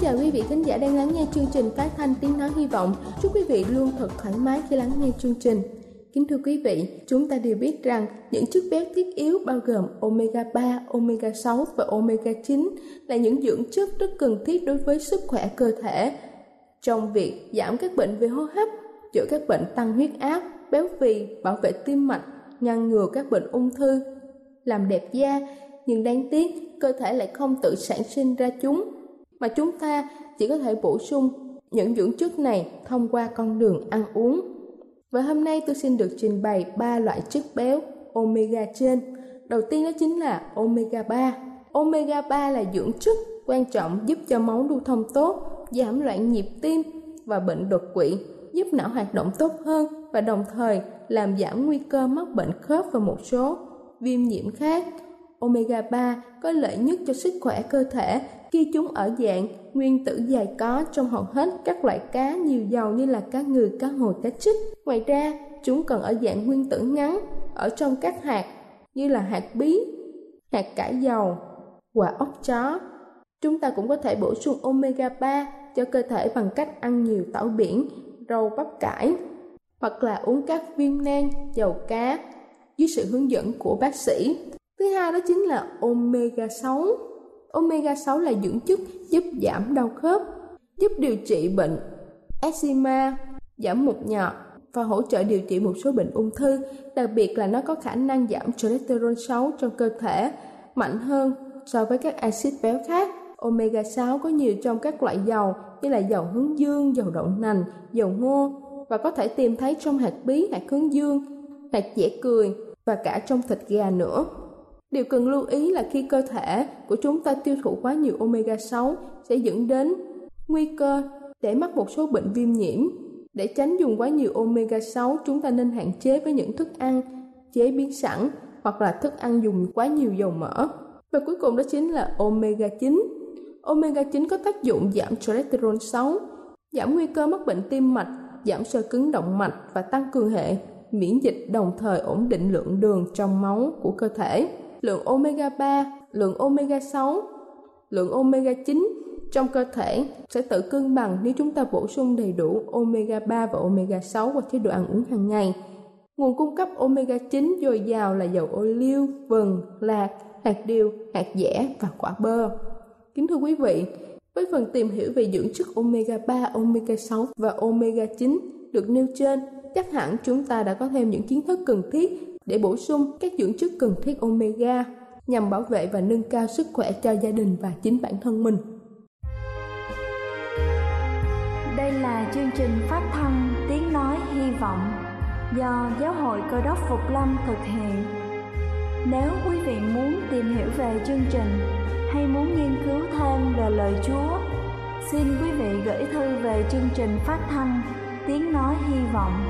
chào quý vị khán giả đang lắng nghe chương trình phát thanh tiếng nói hy vọng. Chúc quý vị luôn thật thoải mái khi lắng nghe chương trình. Kính thưa quý vị, chúng ta đều biết rằng những chất béo thiết yếu bao gồm omega 3, omega 6 và omega 9 là những dưỡng chất rất cần thiết đối với sức khỏe cơ thể. Trong việc giảm các bệnh về hô hấp, chữa các bệnh tăng huyết áp, béo phì, bảo vệ tim mạch, ngăn ngừa các bệnh ung thư, làm đẹp da, nhưng đáng tiếc cơ thể lại không tự sản sinh ra chúng mà chúng ta chỉ có thể bổ sung những dưỡng chất này thông qua con đường ăn uống. Và hôm nay tôi xin được trình bày ba loại chất béo omega trên. Đầu tiên đó chính là omega 3. Omega 3 là dưỡng chất quan trọng giúp cho máu lưu thông tốt, giảm loạn nhịp tim và bệnh đột quỵ, giúp não hoạt động tốt hơn và đồng thời làm giảm nguy cơ mắc bệnh khớp và một số viêm nhiễm khác. Omega 3 có lợi nhất cho sức khỏe cơ thể khi chúng ở dạng nguyên tử dài có trong hầu hết các loại cá nhiều dầu như là cá ngừ, cá hồi, cá trích. Ngoài ra, chúng còn ở dạng nguyên tử ngắn ở trong các hạt như là hạt bí, hạt cải dầu, quả ốc chó. Chúng ta cũng có thể bổ sung omega 3 cho cơ thể bằng cách ăn nhiều tảo biển, rau bắp cải hoặc là uống các viên nang, dầu cá dưới sự hướng dẫn của bác sĩ. Thứ hai đó chính là omega 6. Omega 6 là dưỡng chất giúp giảm đau khớp, giúp điều trị bệnh eczema, giảm mụn nhọt và hỗ trợ điều trị một số bệnh ung thư, đặc biệt là nó có khả năng giảm cholesterol xấu trong cơ thể mạnh hơn so với các axit béo khác. Omega 6 có nhiều trong các loại dầu như là dầu hướng dương, dầu đậu nành, dầu ngô và có thể tìm thấy trong hạt bí, hạt hướng dương, hạt dẻ cười và cả trong thịt gà nữa. Điều cần lưu ý là khi cơ thể của chúng ta tiêu thụ quá nhiều omega 6 sẽ dẫn đến nguy cơ để mắc một số bệnh viêm nhiễm. Để tránh dùng quá nhiều omega 6, chúng ta nên hạn chế với những thức ăn chế biến sẵn hoặc là thức ăn dùng quá nhiều dầu mỡ. Và cuối cùng đó chính là omega 9. Omega 9 có tác dụng giảm cholesterol xấu, giảm nguy cơ mắc bệnh tim mạch, giảm sơ cứng động mạch và tăng cường hệ miễn dịch đồng thời ổn định lượng đường trong máu của cơ thể lượng omega 3, lượng omega 6, lượng omega 9 trong cơ thể sẽ tự cân bằng nếu chúng ta bổ sung đầy đủ omega 3 và omega 6 vào chế độ ăn uống hàng ngày. Nguồn cung cấp omega 9 dồi dào là dầu ô liu, vừng, lạc, hạt điều, hạt dẻ và quả bơ. Kính thưa quý vị, với phần tìm hiểu về dưỡng chất omega 3, omega 6 và omega 9 được nêu trên, chắc hẳn chúng ta đã có thêm những kiến thức cần thiết để bổ sung các dưỡng chất cần thiết omega nhằm bảo vệ và nâng cao sức khỏe cho gia đình và chính bản thân mình. Đây là chương trình phát thanh tiếng nói hy vọng do Giáo hội Cơ đốc Phục Lâm thực hiện. Nếu quý vị muốn tìm hiểu về chương trình hay muốn nghiên cứu thêm về lời Chúa, xin quý vị gửi thư về chương trình phát thanh Tiếng Nói Hy Vọng,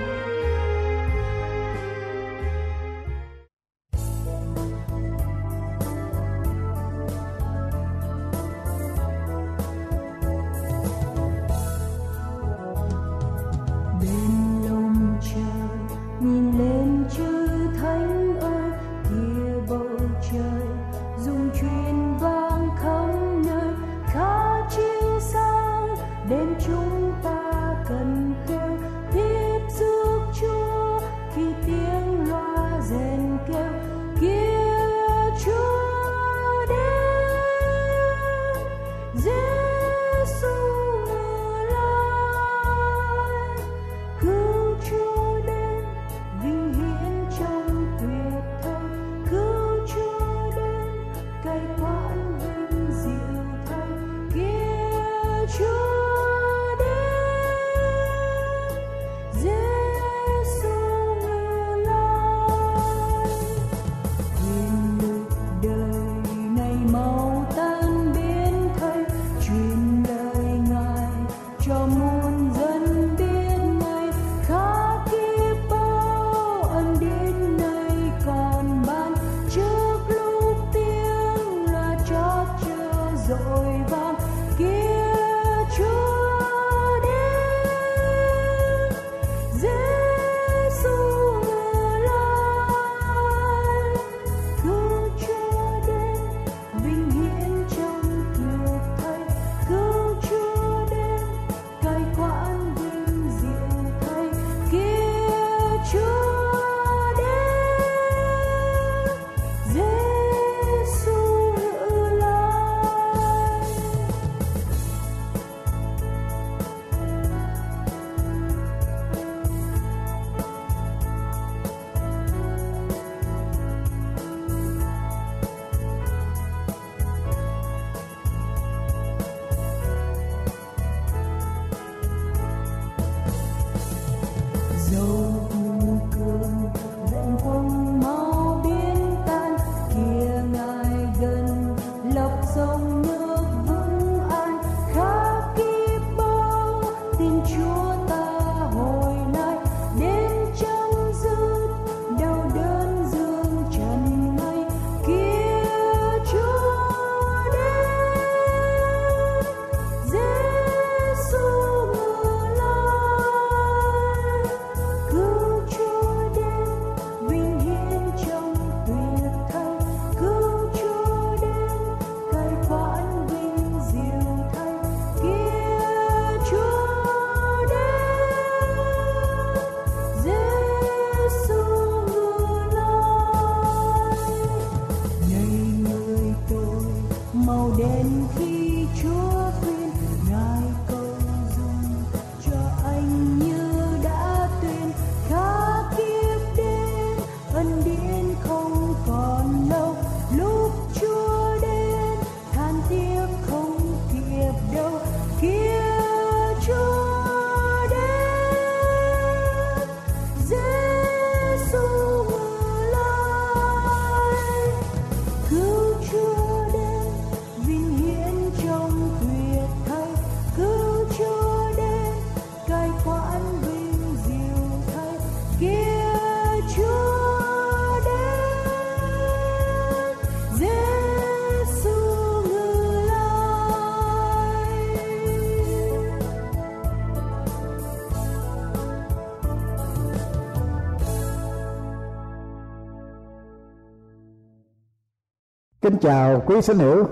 Kính chào quý tín hữu,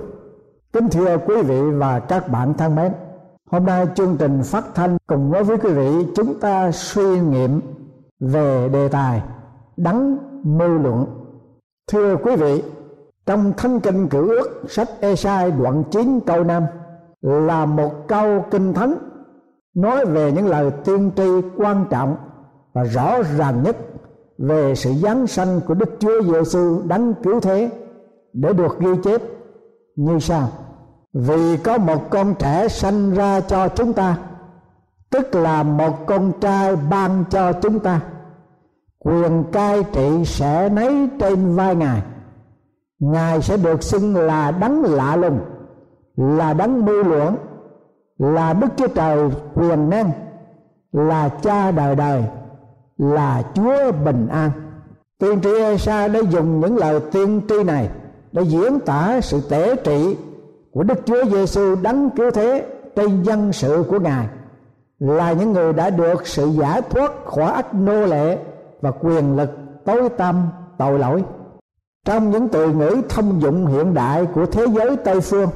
kính thưa quý vị và các bạn thân mến. Hôm nay chương trình phát thanh cùng với quý vị chúng ta suy nghiệm về đề tài đắng mưu luận. Thưa quý vị, trong Thánh Kinh cử Ước sách Esai đoạn 9 câu 5 là một câu kinh thánh nói về những lời tiên tri quan trọng và rõ ràng nhất về sự giáng sanh của Đức Chúa Giêsu đấng cứu thế để được ghi chép. Như sau, vì có một con trẻ sanh ra cho chúng ta, tức là một con trai ban cho chúng ta, quyền cai trị sẽ nấy trên vai ngài. Ngài sẽ được xưng là đấng lạ lùng, là đấng mưu lưỡng là đức chúa trời quyền năng, là cha đời đời, là chúa bình an. Tiên tri Esa đã dùng những lời tiên tri này để diễn tả sự tể trị của Đức Chúa Giêsu đấng cứu thế trên dân sự của Ngài, là những người đã được sự giải thoát khỏi ách nô lệ và quyền lực tối tăm tội lỗi. Trong những từ ngữ thông dụng hiện đại của thế giới tây phương,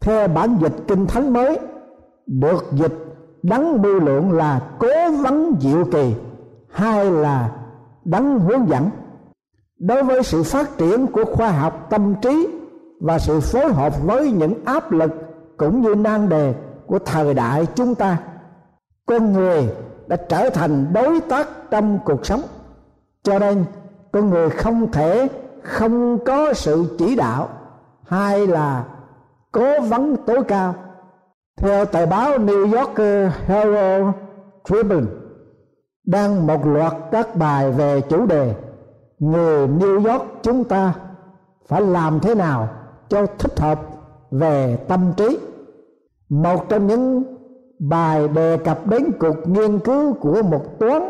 theo bản dịch kinh thánh mới, được dịch đấng mưu lượng là cố vấn diệu kỳ hay là đấng hướng dẫn đối với sự phát triển của khoa học tâm trí và sự phối hợp với những áp lực cũng như nan đề của thời đại chúng ta, con người đã trở thành đối tác trong cuộc sống. Cho nên, con người không thể không có sự chỉ đạo hay là cố vấn tối cao. Theo tờ báo New York Herald Tribune, đăng một loạt các bài về chủ đề người New York chúng ta phải làm thế nào cho thích hợp về tâm trí? Một trong những bài đề cập đến cuộc nghiên cứu của một toán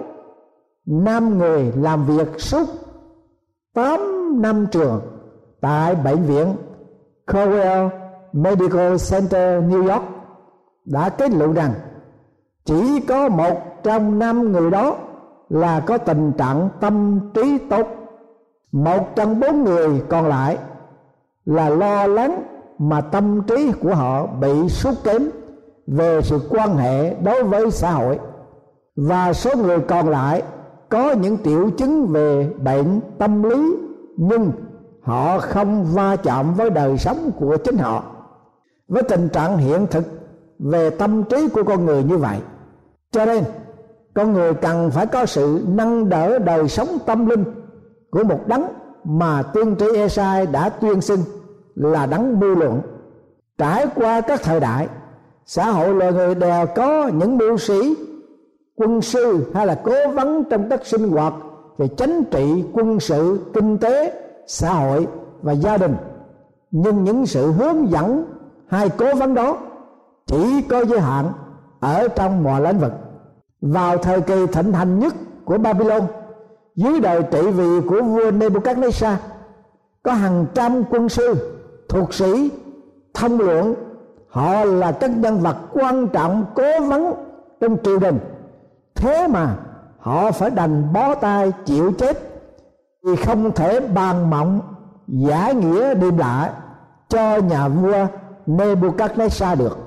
năm người làm việc suốt 8 năm trường tại bệnh viện Cornell Medical Center, New York, đã kết luận rằng chỉ có một trong năm người đó là có tình trạng tâm trí tốt một trong bốn người còn lại là lo lắng mà tâm trí của họ bị sút kém về sự quan hệ đối với xã hội. Và số người còn lại có những triệu chứng về bệnh tâm lý, nhưng họ không va chạm với đời sống của chính họ. Với tình trạng hiện thực về tâm trí của con người như vậy, cho nên con người cần phải có sự nâng đỡ đời sống tâm linh của một đấng mà tiên tri Esai đã tuyên xưng là đấng mưu luận. Trải qua các thời đại, xã hội loài người đều có những mưu sĩ, quân sư hay là cố vấn trong các sinh hoạt về chính trị quân sự, kinh tế, xã hội và gia đình. Nhưng những sự hướng dẫn hay cố vấn đó chỉ có giới hạn ở trong mọi lĩnh vực. Vào thời kỳ thịnh hành nhất của Babylon dưới đời trị vì của vua Nebuchadnezzar, có hàng trăm quân sư, thuộc sĩ, thông luận họ là các nhân vật quan trọng cố vấn trong triều đình. Thế mà họ phải đành bó tay chịu chết vì không thể bàn mộng, giả nghĩa đêm lạ cho nhà vua Nebuchadnezzar được.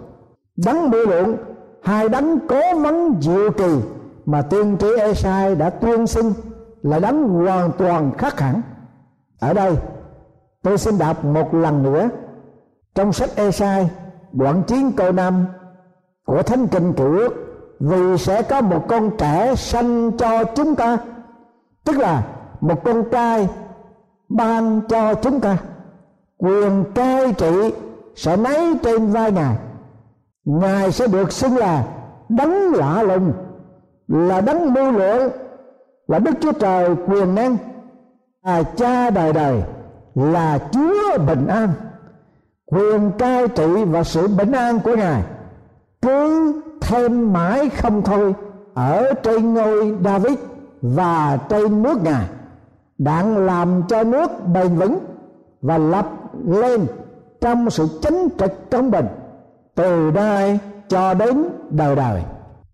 Đấng mưu luận, hai đấng cố vấn diệu kỳ mà tiên tri Esai đã tuyên xưng là đánh hoàn toàn khác hẳn. Ở đây, tôi xin đọc một lần nữa. Trong sách Esai, đoạn chiến câu năm của thánh kinh cựu ước, vì sẽ có một con trẻ sanh cho chúng ta, tức là một con trai ban cho chúng ta. Quyền cai trị sẽ nấy trên vai ngài. Ngài sẽ được xưng là đấng lạ lùng, là đấng mưu lượng là đức chúa trời quyền năng là cha đời đời là chúa bình an, quyền cai trị và sự bình an của ngài. Cứ thêm mãi không thôi, ở trên ngôi David và trên nước ngài đặng làm cho nước bền vững và lập lên trong sự chính trực công bình từ đây cho đến đời đời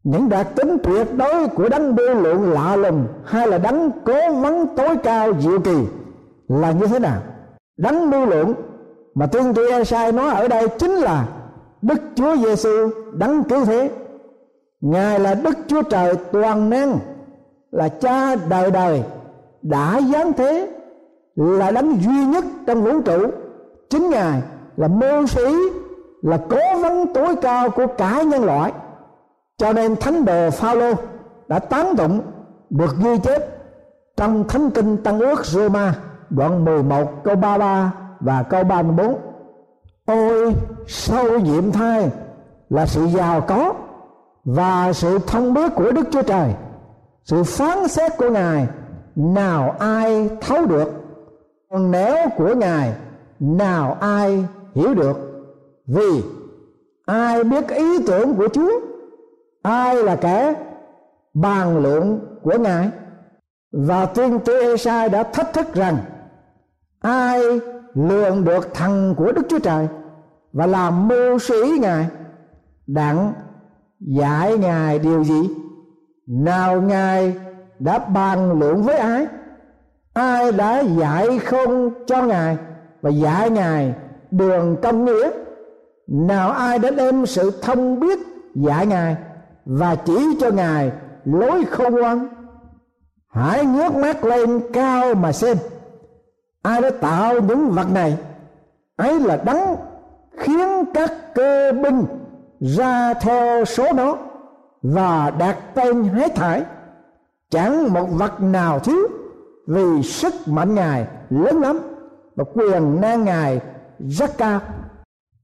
những đặc tính tuyệt đối của đấng bưu lượng lạ lùng hay là đấng cố vấn tối cao diệu kỳ là như thế nào? Đấng bưu lượng mà tiên tri Esai nói ở đây chính là Đức Chúa Giêsu đấng cứu thế. Ngài là Đức Chúa Trời toàn năng, là cha đời đời, đã giáng thế, là đấng duy nhất trong vũ trụ. Chính ngài là mưu sĩ, là cố vấn tối cao của cả nhân loại cho nên thánh đồ Phaolô đã tán tụng được ghi chép trong thánh kinh Tăng ước Roma đoạn 11 câu 33 và câu 34 ôi sâu nhiệm thai là sự giàu có và sự thông biết của Đức Chúa Trời. Sự phán xét của Ngài, nào ai thấu được? Còn nẻo của Ngài, nào ai hiểu được? Vì ai biết ý tưởng của Chúa? Ai là kẻ bàn luận của Ngài? Và tiên tri Esai đã thách thức rằng, ai lường được thần của Đức Chúa Trời và làm mưu sĩ Ngài, đặng dạy Ngài điều gì? Nào Ngài đã bàn luận với ai? Ai đã dạy không cho Ngài và dạy Ngài đường công nghĩa? Nào ai đã đem sự thông biết dạy Ngài và chỉ cho Ngài lối khôn ngoan hãy ngước mắt lên cao mà xem, ai đã tạo những vật này. Ấy là đấng khiến các cơ binh ra theo số nó và đặt tên hết thải chẳng một vật nào thiếu vì sức mạnh ngài lớn lắm, và quyền năng ngài rất cao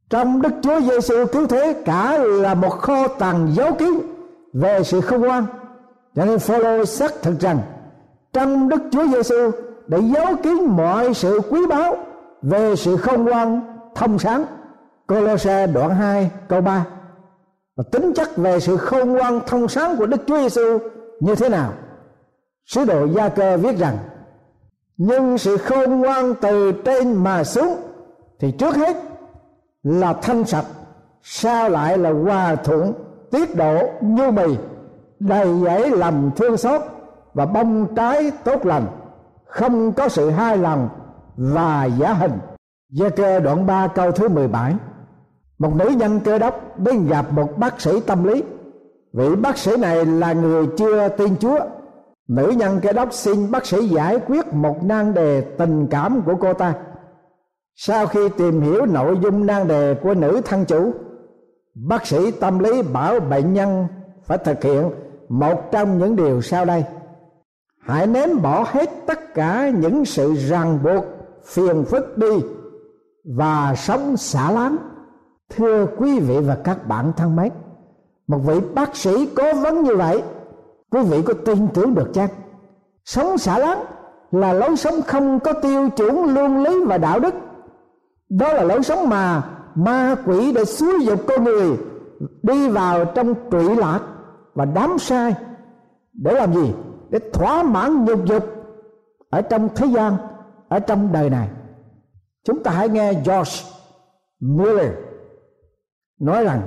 trong đức chúa giêsu cứu thế cả là một kho tàng dấu kiến về sự khôn ngoan cho nên Phaolô xác thực rằng, trong đức chúa giêsu để giấu kín mọi sự quý báu về sự khôn ngoan thông sáng. Colosse đoạn 2 câu 3 và tính chất về sự khôn ngoan thông sáng của Đức Chúa Giêsu như thế nào? Sứ đồ Gia Cơ viết rằng, nhưng sự khôn ngoan từ trên mà xuống thì trước hết là thanh sạch, sao lại là hòa thuận, tiết độ như mì đầy dẫy lòng thương xót và bông trái tốt lành, không có sự hai lòng và giả hình. Gia cơ đoạn 3 câu thứ 17 Một nữ nhân cơ đốc đến gặp một bác sĩ tâm lý. Vị bác sĩ này là người chưa tin Chúa. Nữ nhân cơ đốc xin bác sĩ giải quyết một nan đề tình cảm của cô ta. Sau khi tìm hiểu nội dung nan đề của nữ thân chủ, Bác sĩ tâm lý bảo bệnh nhân phải thực hiện một trong những điều sau đây. Hãy ném bỏ hết tất cả những sự ràng buộc, phiền phức đi và sống xả láng. Thưa quý vị và các bạn thân mến, một vị bác sĩ cố vấn như vậy, quý vị có tin tưởng được chăng? Sống xả láng là lối sống không có tiêu chuẩn, luân lý và đạo đức đó là lối sống mà ma quỷ để xúi dục con người đi vào trong trụy lạc và đám sai. Để làm gì? Để thỏa mãn nhục dục ở trong thế gian, ở trong đời này. Chúng ta hãy nghe George Miller nói rằng,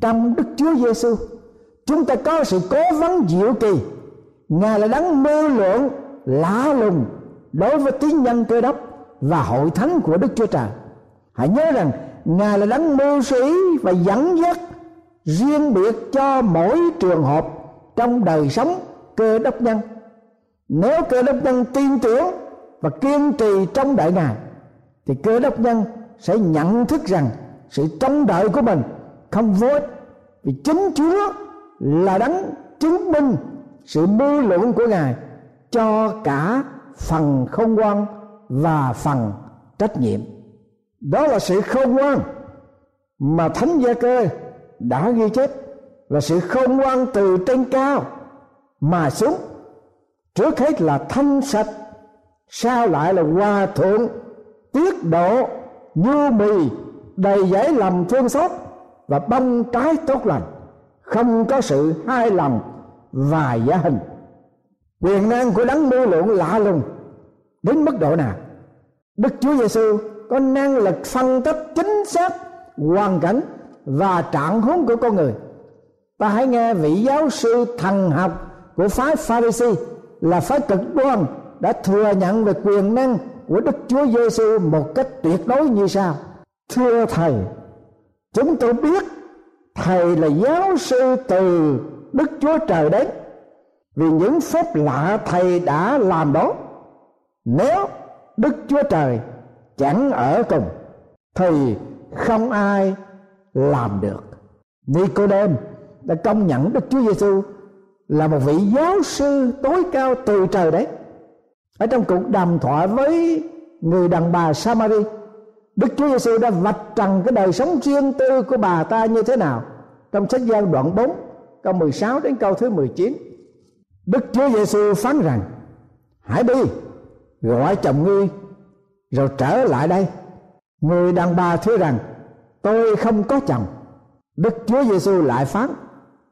trong Đức Chúa Giêsu chúng ta có sự cố vấn diệu kỳ. Ngài là đấng mơ lượng lạ lùng đối với tín nhân cơ đốc và hội thánh của Đức Chúa Trời hãy nhớ rằng, ngài là đấng mưu sĩ và dẫn dắt riêng biệt cho mỗi trường hợp trong đời sống cơ đốc nhân. Nếu cơ đốc nhân tin tưởng và kiên trì trong đợi ngài, thì cơ đốc nhân sẽ nhận thức rằng sự trông đợi của mình không vô ích, vì chính Chúa là đấng chứng minh sự mưu luận của ngài cho cả phần không ngoan và phần trách nhiệm đó là sự khôn ngoan mà thánh gia cơ đã ghi chép là sự khôn ngoan từ trên cao mà xuống. Trước hết là thanh sạch sao lại là hòa thượng tiết độ, nhu mì, đầy giấy lầm thương xót và bông trái tốt lành. Không có sự hai lòng và giả hình. Quyền năng của đấng mưu lượng lạ lùng đến mức độ nào? Đức chúa giêsu có năng lực phân tích chính xác hoàn cảnh và trạng huống của con người ta hãy nghe vị giáo sư thần học của phái Pharisee là phái cực đoan đã thừa nhận về quyền năng của Đức Chúa Giêsu một cách tuyệt đối như sau. Thưa thầy, chúng tôi biết thầy là giáo sư từ Đức Chúa Trời đến vì những phép lạ thầy đã làm đó. Nếu Đức Chúa Trời chẳng ở cùng, thì không ai làm được. Nicodem đã công nhận Đức Chúa Giêsu là một vị giáo sư tối cao từ trời đấy ở trong cuộc đàm thoại với người đàn bà Samari, Đức Chúa Giêsu đã vạch trần cái đời sống riêng tư của bà ta như thế nào trong sách gian đoạn 4 câu 16 đến câu thứ 19 Đức Chúa Giêsu phán rằng, hãy đi, gọi chồng ngươi rồi trở lại đây. Người đàn bà thưa rằng, tôi không có chồng. Đức Chúa Giêsu lại phán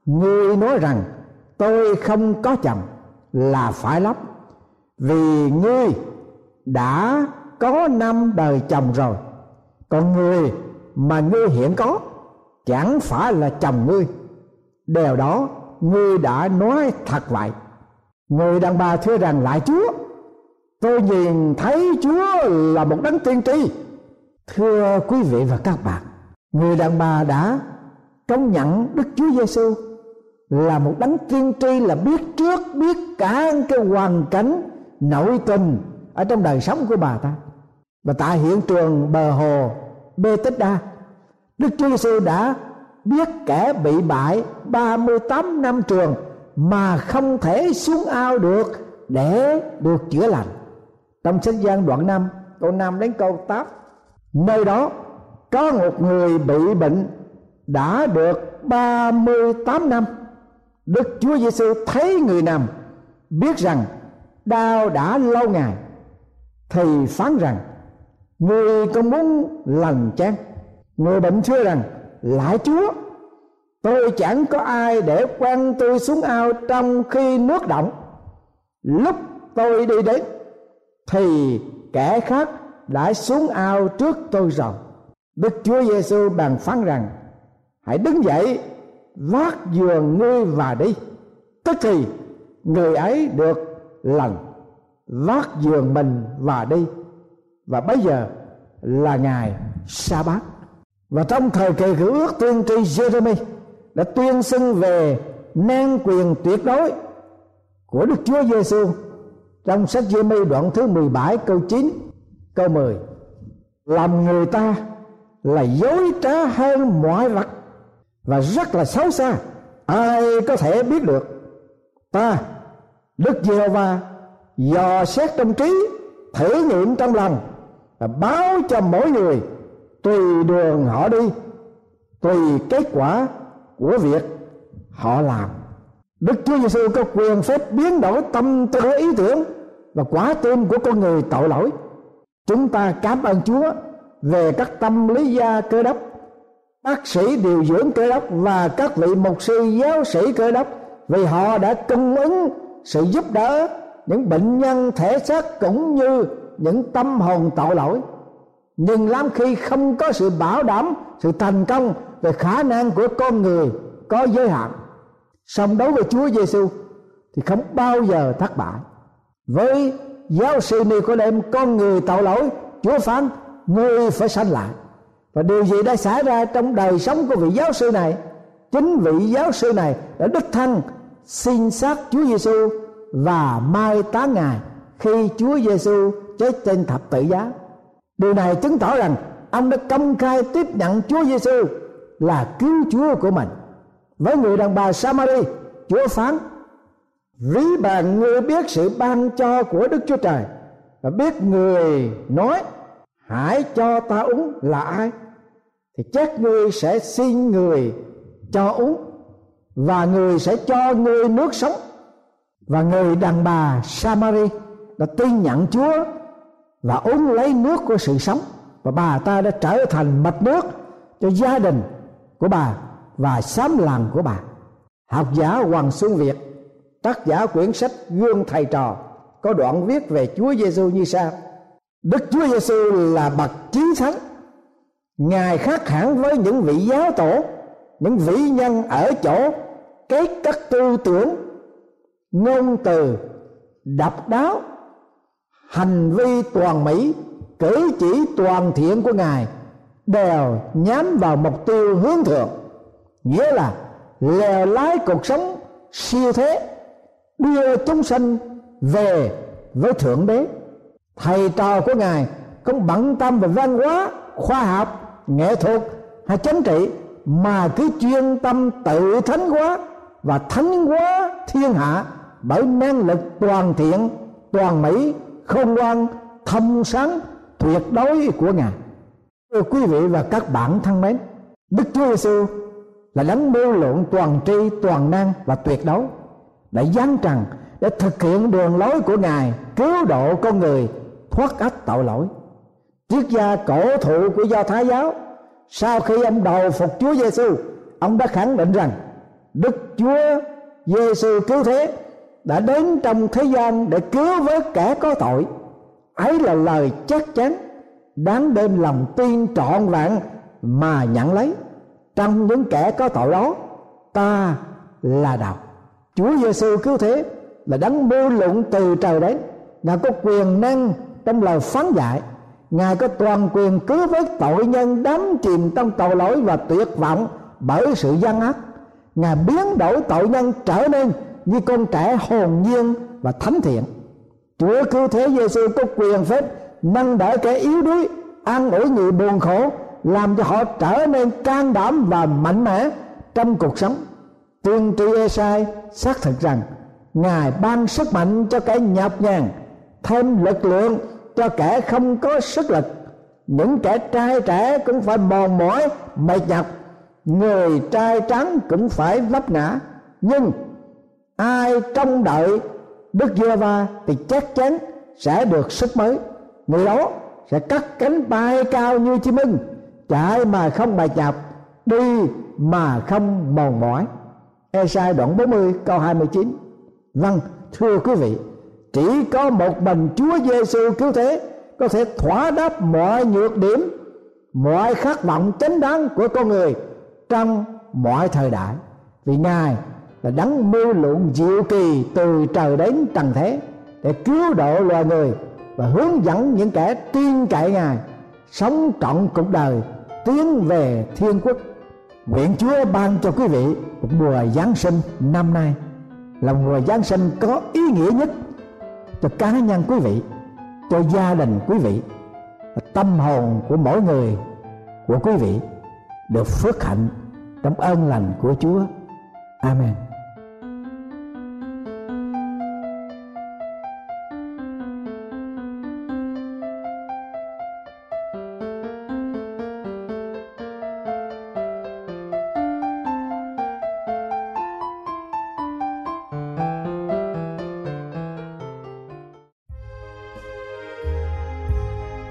ngươi nói rằng, tôi không có chồng là phải lắm, vì ngươi đã có năm đời chồng rồi. Còn người mà ngươi hiện có, chẳng phải là chồng ngươi. Điều đó, ngươi đã nói thật vậy. Người đàn bà thưa rằng, lại chúa tôi nhìn thấy chúa là một đấng tiên tri. Thưa quý vị và các bạn, người đàn bà đã công nhận đức chúa giêsu là một đấng tiên tri, là biết trước, biết cả cái hoàn cảnh nội tình ở trong đời sống của bà ta. Và tại hiện trường bờ hồ Bethesda Đức Chúa Giêsu đã biết kẻ bị bại 38 năm trường mà không thể xuống ao được để được chữa lành trong sách gian đoạn 5 câu 5 đến câu 8 nơi đó có một người bị bệnh đã được 38 năm. Đức Chúa Giêsu thấy người nằm biết rằng đau đã lâu ngày, thì phán rằng, người có muốn lành chăng người bệnh thưa rằng lại chúa, tôi chẳng có ai để quăng tôi xuống ao trong khi nước động. Lúc tôi đi đến thì kẻ khác đã xuống ao trước tôi rồi. Đức chúa giêsu bàn phán rằng, hãy đứng dậy, vác giường ngươi và đi. Tức thì, người ấy được lành, vác giường mình và đi. Và bây giờ là ngày sa bát và trong thời kỳ cựu ước tiên tri Jeremy đã tuyên xưng về nan quyền tuyệt đối của Đức Chúa Giêsu trong sách Giê-mi đoạn thứ 17 câu 9 câu 10 làm người ta là dối trá hơn mọi vật và rất là xấu xa. Ai có thể biết được? Ta, Đức giê va dò xét trong trí, thử nghiệm trong lòng và báo cho mỗi người tùy đường họ đi, tùy kết quả của việc họ làm. Đức Chúa Giêsu có quyền phép biến đổi tâm tư, ý tưởng và quá tim của con người tội lỗi. Chúng ta cảm ơn Chúa về các tâm lý gia cơ đốc, bác sĩ điều dưỡng cơ đốc và các vị mục sư giáo sĩ cơ đốc vì họ đã cung ứng sự giúp đỡ những bệnh nhân thể xác cũng như những tâm hồn tội lỗi. Nhưng lắm khi không có sự bảo đảm, sự thành công về khả năng của con người có giới hạn song đối với Chúa Giêsu thì không bao giờ thất bại. Với giáo sư Nicodemus, con người tạo lỗi, Chúa phán, ngươi phải sanh lại. Và điều gì đã xảy ra trong đời sống của vị giáo sư này? Chính vị giáo sư này đã đích thân xin xác Chúa Giêsu và mai táng ngài khi Chúa Giêsu chết trên thập tự giá. Điều này chứng tỏ rằng ông đã công khai tiếp nhận Chúa Giêsu là cứu Chúa của mình với người đàn bà Samari, Chúa phán, ví bạn ngươi biết sự ban cho của Đức Chúa Trời và biết người nói, hãy cho ta uống là ai? Thì chắc ngươi sẽ xin người cho uống và người sẽ cho ngươi nước sống. Và người đàn bà Samari đã tin nhận Chúa và uống lấy nước của sự sống. Và bà ta đã trở thành mạch nước cho gia đình của bà và sám làng của bà. Học giả Hoàng Xuân Việt, tác giả quyển sách gương thầy trò, có đoạn viết về Chúa Giêsu như sau. Đức Chúa Giêsu là bậc chí thánh ngài khác hẳn với những vị giáo tổ, những vĩ nhân ở chỗ kết các tư tưởng, ngôn từ, độc đáo, hành vi toàn mỹ, cử chỉ toàn thiện của ngài đều nhắm vào mục tiêu hướng thượng nghĩa là lèo lái cuộc sống siêu thế, đưa chúng sanh về với thượng đế. Thầy trò của ngài không bận tâm về văn hóa, khoa học, nghệ thuật hay chính trị, mà cứ chuyên tâm tự thánh hóa và thánh hóa thiên hạ bởi năng lực toàn thiện, toàn mỹ, khôn ngoan, thông sáng, tuyệt đối của ngài. Thưa quý vị và các bạn thân mến, đức chúa giêsu là đấng mưu lượng toàn tri, toàn năng và tuyệt đối, đã giáng trần để thực hiện đường lối của ngài cứu độ con người thoát ách tội lỗi. Triết gia cổ thụ của do thái giáo, sau khi ông đầu phục chúa giêsu ông đã khẳng định rằng đức chúa giêsu cứu thế đã đến trong thế gian để cứu với kẻ có tội. Ấy là lời chắc chắn, đáng đem lòng tin trọn vẹn mà nhận lấy trong những kẻ có tội đó, ta là đầu Chúa Giêsu cứu thế là đấng mưu luận từ trời đến. Ngài có quyền năng trong lời phán dạy. Ngài có toàn quyền cứu vớt tội nhân đắm chìm trong tội lỗi và tuyệt vọng bởi sự gian ác. Ngài biến đổi tội nhân trở nên như con trẻ hồn nhiên và thánh thiện. Chúa cứu thế Giêsu có quyền phép nâng đỡ kẻ yếu đuối, an ủi người buồn khổ làm cho họ trở nên can đảm và mạnh mẽ trong cuộc sống. Tiên tri Esai xác thực rằng ngài ban sức mạnh cho kẻ nhọc nhằn thêm lực lượng cho kẻ không có sức lực. Những kẻ trai trẻ cũng phải mòn mỏi, mệt nhọc. Người trai trắng cũng phải vấp ngã. Nhưng ai trông đợi đức giê va thì chắc chắn sẽ được sức mới. Người đó sẽ cắt cánh bay cao như chim ưng chạy mà không bài chập đi mà không mòn mỏi. Esai đoạn 40 câu 29 Vâng thưa quý vị, Chỉ có một mình Chúa Giêsu cứu thế Có thể thỏa đáp mọi nhược điểm, Mọi khát vọng chánh đáng của con người Trong mọi thời đại. Vì Ngài là đấng mưu luận diệu kỳ từ trời đến trần thế Để cứu độ loài người Và hướng dẫn những kẻ tin cậy Ngài Sống trọn cuộc đời Tiến về thiên quốc Nguyện Chúa ban cho quý vị một mùa Giáng sinh năm nay là mùa Giáng sinh có ý nghĩa nhất cho cá nhân quý vị, cho gia đình quý vị, tâm hồn của mỗi người của quý vị được phước hạnh trong ơn lành của Chúa. Amen.